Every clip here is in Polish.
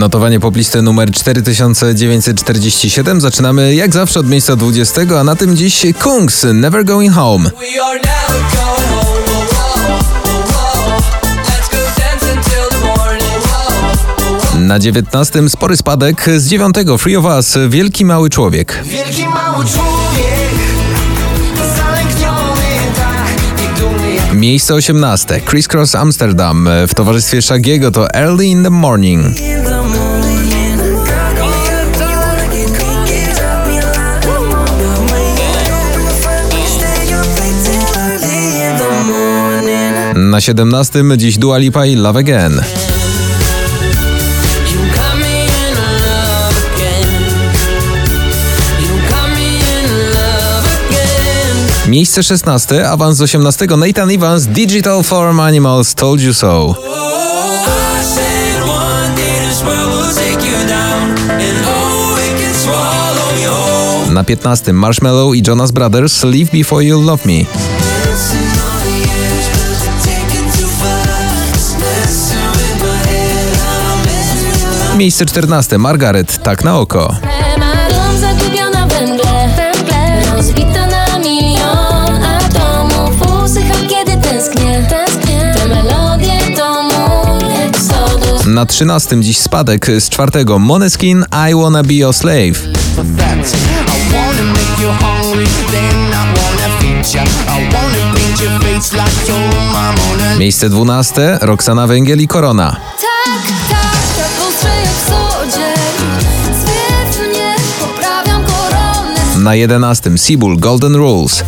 Notowanie poplisty numer 4947. Zaczynamy jak zawsze od miejsca 20, a na tym dziś Kungs Never Going Home. Na 19 spory spadek z 9 Free of Us Wielki Mały Człowiek. Wielki mały człowiek tak Miejsce 18 Criss Cross Amsterdam w towarzystwie Shagiego to Early in the morning Na 17 dziś Dua Lipa i Love Again. Miejsce 16 awans z 18 Nathan Evans Digital Farm Animals Told You So. Oh. Na 15 Marshmallow i Jonas Brothers Live Before You Love Me. Miejsce 14 Margaret Tak na oko. Na milion atomów. Usycham kiedy tęsknię, tęsknię. Te melodie to mój eksodus. Na 13 dziś spadek z czwartego. Moneskin I Wanna Be Your Slave. Miejsce 12 Roxana Węgiel i Korona. Tak, tak Na 11 Sibul Golden Rules.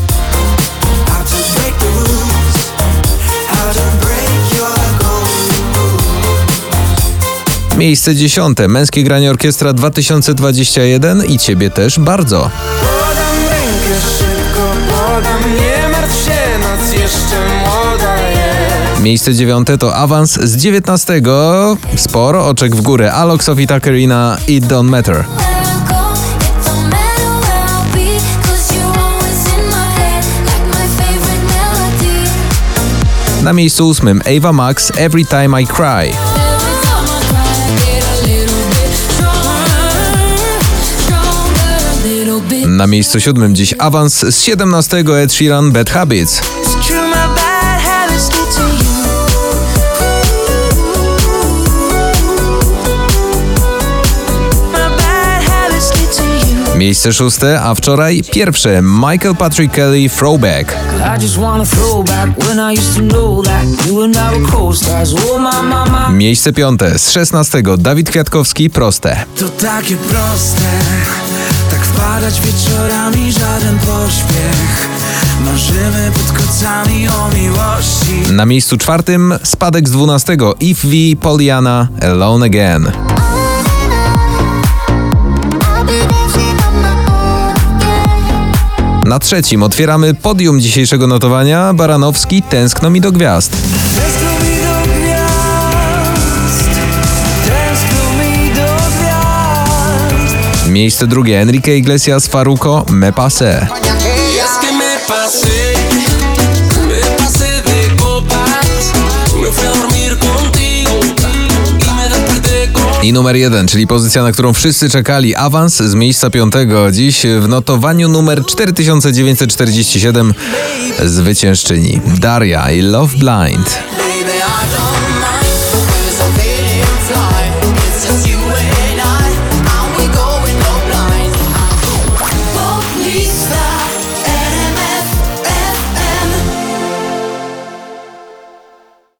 Miejsce 10 Męskie granie orkiestra 2021 i ciebie też bardzo. Podam rękę szybko, podam Nie martw się, noc jeszcze młoda jest Miejsce 9 to awans z 19. Sporo oczek w górę. Alok, Sophie Tucker i na It Don't Matter. Na miejscu 8 Ava Max Every Time I Cry. Na miejscu 7 dziś awans z 17 Ed Sheeran Bad Habits. Miejsce szóste, a wczoraj pierwsze Michael Patrick Kelly Throwback. Oh. Miejsce piąte z 16 Dawid Kwiatkowski Proste. To takie proste Tak wpadać wieczorami żaden pośpiech Marzymy pod kocami o miłości Na miejscu czwartym spadek z 12 If V Poliana Alone Again. Na trzecim otwieramy podium dzisiejszego notowania. Baranowski Tęskno mi do gwiazd. Tęskno mi do gwiazd. Tęskno mi do gwiazd. Miejsce drugie. Enrique Iglesias Faruko Me Pase. Es que me pasé, I numer jeden, czyli pozycja, na którą wszyscy czekali, awans z miejsca piątego. Dziś w notowaniu numer 4947 zwyciężczyni Daria i Love Blind.